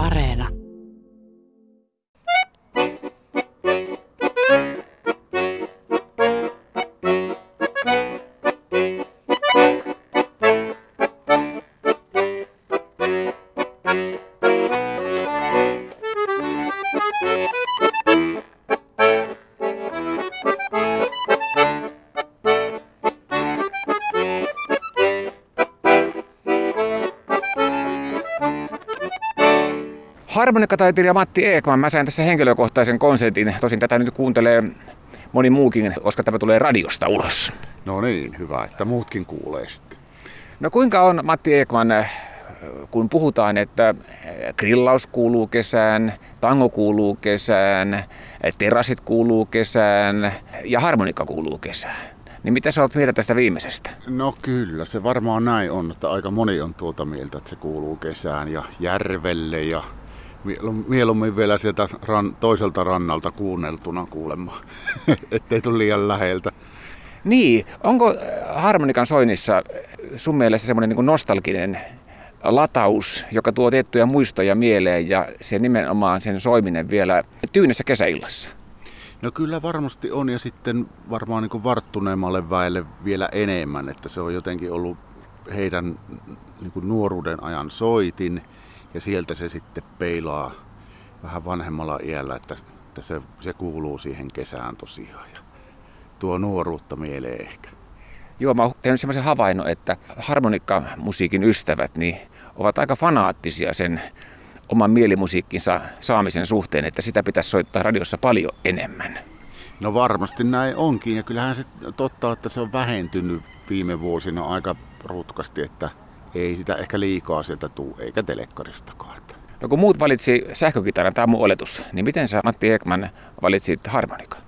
Areena. Harmonikataiteilija Matti Eekman, mä sain tässä henkilökohtaisen konsertin. Tosin tätä nyt kuuntelee moni muukin, koska tämä tulee radiosta ulos. No niin, hyvä, että muutkin kuulee sitten. No kuinka on Matti Eekman, kun puhutaan, että grillaus kuuluu kesään, tango kuuluu kesään, terassit kuuluu kesään ja harmonikka kuuluu kesään? Niin mitä sä oot mieltä tästä viimeisestä? No kyllä, se varmaan näin on, että aika moni on tuota mieltä, että se kuuluu kesään ja järvelle ja mieluummin vielä sieltä ran, toiselta rannalta kuunneltuna kuulemma, ettei tule liian läheltä. Niin, onko äh, harmonikan soinnissa sun mielestä semmoinen niin nostalginen lataus, joka tuo tiettyjä muistoja mieleen ja se nimenomaan sen soiminen vielä tyynessä kesäillassa? No kyllä varmasti on ja sitten varmaan niin varttuneemmalle väelle vielä enemmän, että se on jotenkin ollut heidän niin nuoruuden ajan soitin ja sieltä se sitten peilaa vähän vanhemmalla iällä, että, että se, se kuuluu siihen kesään tosiaan ja tuo nuoruutta mieleen ehkä. Joo, mä oon tehnyt semmoisen havainnon, että harmonikkamusiikin ystävät niin ovat aika fanaattisia sen oman mielimusiikkinsa saamisen suhteen, että sitä pitäisi soittaa radiossa paljon enemmän. No varmasti näin onkin ja kyllähän se totta, että se on vähentynyt viime vuosina aika rutkasti, että ei sitä ehkä liikaa sieltä tuu, eikä telekkaristakaan. No kun muut valitsi sähkökitaran, tämä on mun oletus, niin miten sä Matti Ekman valitsit harmonika?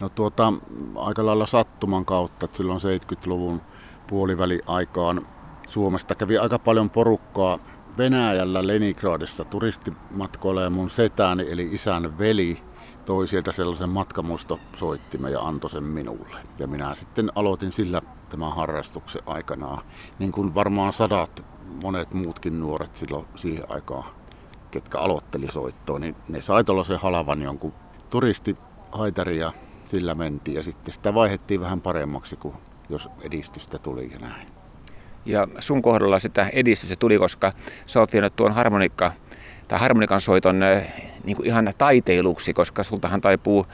No tuota, aika lailla sattuman kautta, että silloin 70-luvun puoliväliaikaan Suomesta kävi aika paljon porukkaa Venäjällä Leningradissa turistimatkoilla ja mun setäni eli isän veli toi sieltä sellaisen matkamuistosoittimen ja antoi sen minulle. Ja minä sitten aloitin sillä tämän harrastuksen aikanaan, niin kuin varmaan sadat monet muutkin nuoret silloin siihen aikaan, ketkä aloitteli soittoa, niin ne sai tuollaisen halavan jonkun turistihaitari ja sillä mentiin. Ja sitten sitä vaihettiin vähän paremmaksi, kuin jos edistystä tuli ja näin. Ja sun kohdalla sitä edistystä tuli, koska sä oot vienyt tuon harmonikka tai harmonikan soiton niin kuin ihan taiteiluksi, koska sultahan taipuu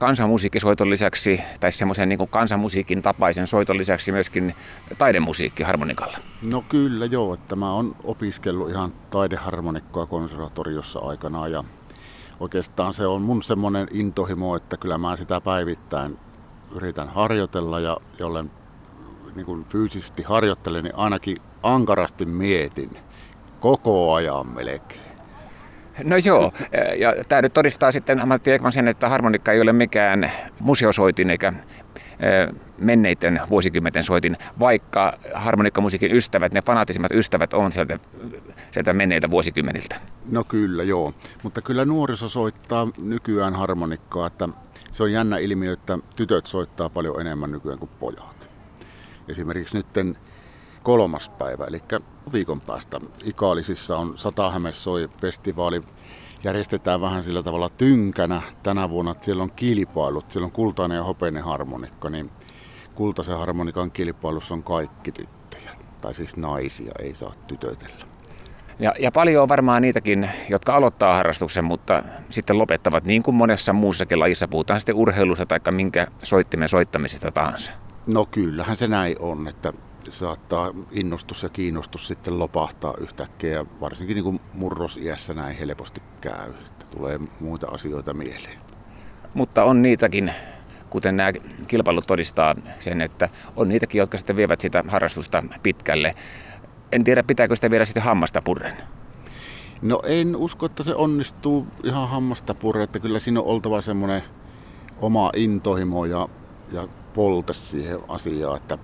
kansanmusiikkisoiton lisäksi, tai semmoisen niin kansanmusiikin tapaisen soiton lisäksi myöskin taidemusiikki harmonikalla. No kyllä joo, että mä oon opiskellut ihan taideharmonikkoa konservatoriossa aikanaan ja oikeastaan se on mun semmoinen intohimo, että kyllä mä sitä päivittäin yritän harjoitella ja jollen niin kuin fyysisesti harjoittelen, niin ainakin ankarasti mietin koko ajan melkein. No joo, ja tämä nyt todistaa sitten Matti Ekman sen, että harmonikka ei ole mikään museosoitin eikä menneiden vuosikymmenten soitin, vaikka harmonikkamusiikin ystävät, ne fanaattisimmat ystävät on sieltä, sieltä menneiltä vuosikymmeniltä. No kyllä, joo. Mutta kyllä nuoriso soittaa nykyään harmonikkaa, että se on jännä ilmiö, että tytöt soittaa paljon enemmän nykyään kuin pojat. Esimerkiksi nytten kolmas päivä, eli viikon päästä. Ikaalisissa on Satahämessoi festivaali. Järjestetään vähän sillä tavalla tynkänä tänä vuonna, että siellä on kilpailut. Siellä on kultainen ja hopeinen harmonikka, niin kultaisen harmonikan kilpailussa on kaikki tyttöjä. Tai siis naisia, ei saa tytötellä. Ja, ja paljon on varmaan niitäkin, jotka aloittaa harrastuksen, mutta sitten lopettavat niin kuin monessa muussakin lajissa. Puhutaan sitten urheilusta tai minkä soittimen soittamisesta tahansa. No kyllähän se näin on, että saattaa innostus ja kiinnostus sitten lopahtaa yhtäkkiä ja varsinkin niin kuin murrosiässä näin helposti käy, että tulee muita asioita mieleen. Mutta on niitäkin, kuten nämä kilpailut todistaa sen, että on niitäkin, jotka sitten vievät sitä harrastusta pitkälle. En tiedä, pitääkö sitä viedä sitten hammasta purren. No en usko, että se onnistuu ihan hammasta purren, että kyllä siinä on oltava semmoinen oma intohimo ja, ja polte siihen asiaan, että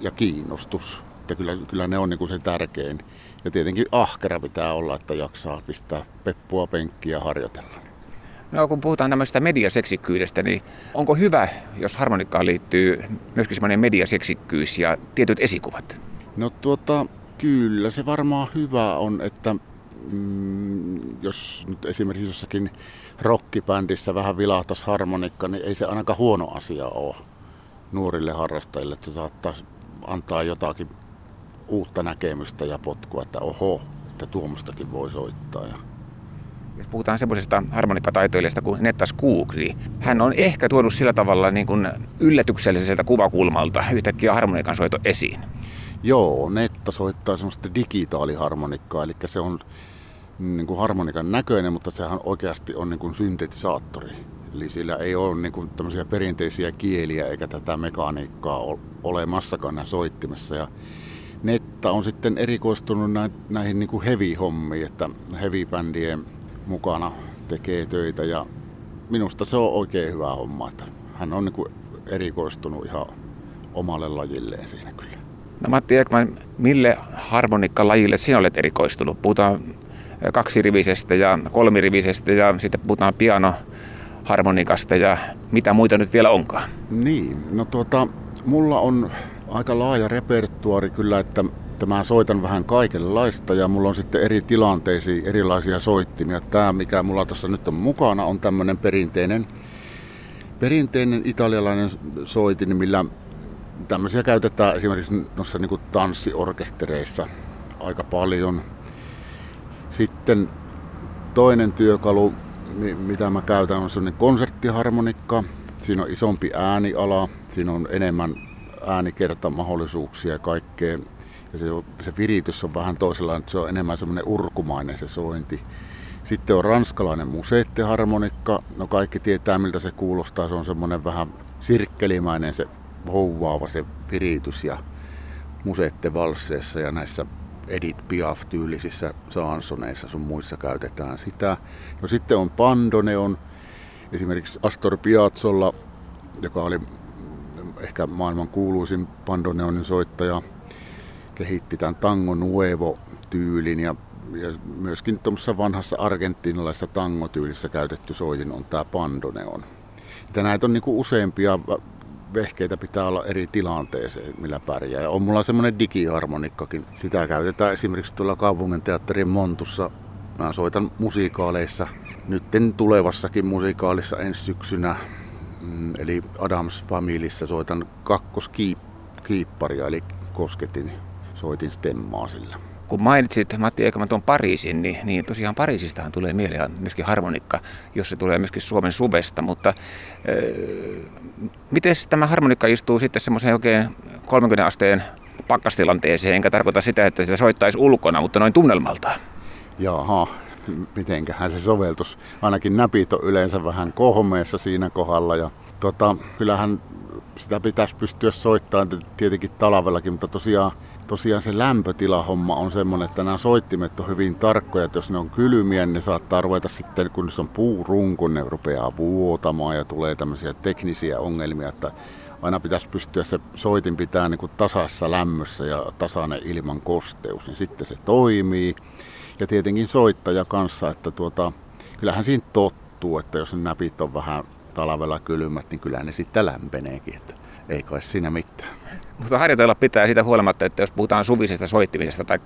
ja kiinnostus. Että kyllä, kyllä ne on niin kuin se tärkein. Ja tietenkin ahkera pitää olla, että jaksaa pistää peppua penkkiä harjoitella. No kun puhutaan tämmöisestä mediaseksikkyydestä, niin onko hyvä, jos harmonikkaan liittyy myöskin semmoinen mediaseksikkyys ja tietyt esikuvat? No tuota, kyllä se varmaan hyvä on, että mm, jos nyt esimerkiksi jossakin rockibändissä vähän vilahtaisi harmonikka, niin ei se ainakaan huono asia ole nuorille harrastajille, että se saattaa antaa jotakin uutta näkemystä ja potkua, että oho, että tuommoistakin voi soittaa. Ja jos puhutaan semmoisesta harmonikkataitoilijasta kuin Nettas Kugli, hän on ehkä tuonut sillä tavalla niin kuin yllätykselliseltä kuvakulmalta yhtäkkiä harmonikan soito esiin. Joo, Netta soittaa semmoista digitaaliharmonikkaa, eli se on niin kuin harmonikan näköinen, mutta sehän oikeasti on niin kuin syntetisaattori. Eli sillä ei ole niin kuin tämmöisiä perinteisiä kieliä eikä tätä mekaniikkaa olemassakaan näissä soittimessa. Ja Netta on sitten erikoistunut näihin niin heavy-hommiin, että heavy-bändien mukana tekee töitä ja minusta se on oikein hyvä homma. Että hän on niin kuin erikoistunut ihan omalle lajilleen siinä kyllä. No Matti Ekman, mille harmonikkalajille sinä olet erikoistunut? Puhutaan kaksirivisestä ja kolmirivisestä ja sitten puhutaan piano harmonikasta ja mitä muita nyt vielä onkaan? Niin, no tuota, mulla on aika laaja repertuari kyllä, että että mä soitan vähän kaikenlaista ja mulla on sitten eri tilanteisiin erilaisia soittimia. Tämä, mikä mulla tässä nyt on mukana, on tämmöinen perinteinen, perinteinen italialainen soitin, millä tämmöisiä käytetään esimerkiksi noissa niin tanssiorkestereissa aika paljon. Sitten toinen työkalu, mitä mä käytän, on sellainen konserttiharmonikka. Siinä on isompi ääniala, siinä on enemmän äänikertamahdollisuuksia ja kaikkea ja se, se viritys on vähän toisenlainen, että se on enemmän semmoinen urkumainen se sointi. Sitten on ranskalainen museettiharmonikka. No kaikki tietää miltä se kuulostaa. Se on semmoinen vähän sirkkelimäinen se vouvaava se viritys ja museettevalsseissa ja näissä Edith Piaf-tyylisissä saansoneissa sun muissa käytetään sitä. No sitten on pandoneon, esimerkiksi Astor Piazzolla, joka oli ehkä maailman kuuluisin pandoneonin soittaja, kehitti tämän Tango Nuevo-tyylin ja, ja myöskin tuommoisessa vanhassa argentinalaisessa tangotyylissä käytetty soitin on tämä pandoneon. Ja näitä on niinku useampia vehkeitä pitää olla eri tilanteeseen, millä pärjää. Ja on mulla semmoinen digiharmonikkakin. Sitä käytetään esimerkiksi tuolla kaupungin teatterin Montussa. Mä soitan musiikaaleissa. Nytten tulevassakin musiikaalissa ensi syksynä, mm, eli Adams Familyssä soitan kakkoskiipparia, eli kosketin soitin stemmaa sillä. Kun mainitsit Matti Eikaman tuon Pariisin, niin, niin tosiaan Pariisistahan tulee mieleen myöskin harmonikka, jos se tulee myöskin Suomen suvesta, mutta äh, miten tämä harmonikka istuu sitten semmoiseen oikein 30 asteen pakkastilanteeseen, enkä tarkoita sitä, että sitä soittaisi ulkona, mutta noin tunnelmaltaan? Jaha, mitenköhän se soveltus. Ainakin näpit on yleensä vähän kohmeessa siinä kohdalla ja tota, kyllähän sitä pitäisi pystyä soittamaan tietenkin talvellakin, mutta tosiaan tosiaan se lämpötilahomma on semmoinen, että nämä soittimet on hyvin tarkkoja, että jos ne on kylmiä, niin ne saattaa ruveta sitten, kun se on puurunko, ne rupeaa vuotamaan ja tulee tämmöisiä teknisiä ongelmia, että aina pitäisi pystyä se soitin pitää niin kuin tasassa lämmössä ja tasainen ilman kosteus, niin sitten se toimii. Ja tietenkin soittaja kanssa, että tuota, kyllähän siinä tottuu, että jos ne näpit on vähän talvella kylmät, niin kyllä ne sitten lämpeneekin, että ei kai siinä mitään. Mutta harjoitella pitää siitä huolimatta, että jos puhutaan suvisesta soittimisesta tai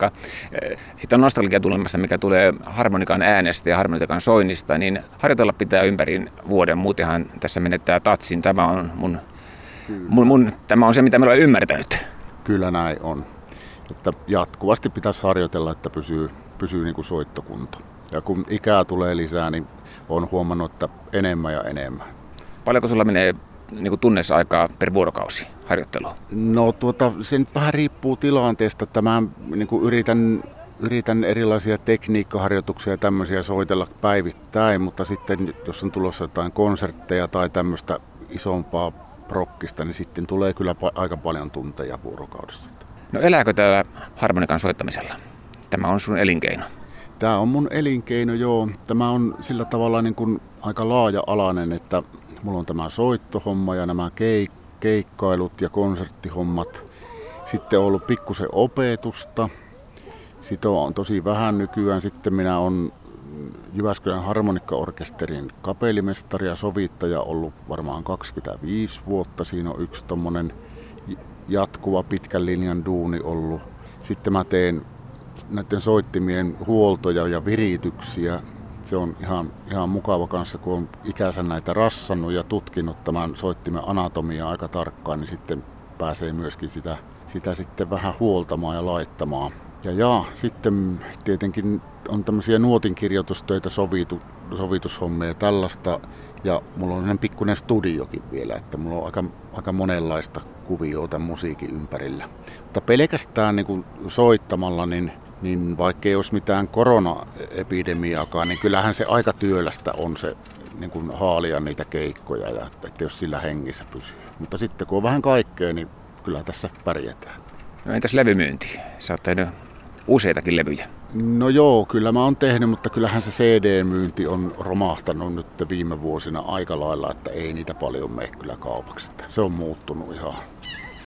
eh, sitä nostalgiatulemasta, mikä tulee harmonikan äänestä ja harmonikan soinnista, niin harjoitella pitää ympäri vuoden. Muutenhan tässä menettää tatsin. Tämä on, mun, mun, mun, tämä on se, mitä me olen ymmärtänyt. Kyllä näin on. Että jatkuvasti pitäisi harjoitella, että pysyy, pysyy niin kuin soittokunto. Ja kun ikää tulee lisää, niin on huomannut, että enemmän ja enemmän. Paljonko sulla menee niin kuin tunneissa aikaa per vuorokausi harjoittelua? No tuota, se nyt vähän riippuu tilanteesta. Että mä niin kuin yritän, yritän erilaisia tekniikkaharjoituksia ja tämmöisiä soitella päivittäin, mutta sitten jos on tulossa jotain konsertteja tai tämmöistä isompaa prokkista, niin sitten tulee kyllä aika paljon tunteja vuorokaudessa. No elääkö täällä harmonikan soittamisella? Tämä on sun elinkeino. Tämä on mun elinkeino, joo. Tämä on sillä tavalla niin kuin aika laaja-alainen, että Mulla on tämä soittohomma ja nämä keik- keikkailut ja konserttihommat. Sitten on ollut pikkusen opetusta. Sitä on tosi vähän nykyään. Sitten minä olen Jyväskylän harmonikkaorkesterin kapellimestari ja sovittaja ollut varmaan 25 vuotta. Siinä on yksi tommonen jatkuva pitkän linjan duuni ollut. Sitten mä teen näiden soittimien huoltoja ja virityksiä. Se on ihan, ihan mukava kanssa, kun on ikänsä näitä rassannut ja tutkinut tämän soittimen anatomiaa aika tarkkaan, niin sitten pääsee myöskin sitä, sitä sitten vähän huoltamaan ja laittamaan. Ja, ja sitten tietenkin on tämmöisiä nuotinkirjoitustöitä, sovitu, sovitushommia ja tällaista. Ja mulla on pikkuinen studiokin vielä, että mulla on aika, aika monenlaista kuvioita musiikin ympärillä. Mutta pelkästään niin kuin soittamalla, niin, niin vaikka ei olisi mitään koronaepidemiaakaan, niin kyllähän se aika työlästä on se niin kuin haalia niitä keikkoja, ja että jos sillä hengissä pysyy. Mutta sitten kun on vähän kaikkea, niin kyllä tässä pärjätään. No entäs levymyynti? Sä oot tehnyt useitakin levyjä. No joo, kyllä mä oon tehnyt, mutta kyllähän se CD-myynti on romahtanut nyt viime vuosina aika lailla, että ei niitä paljon mene kyllä kaupaksi. Se on muuttunut ihan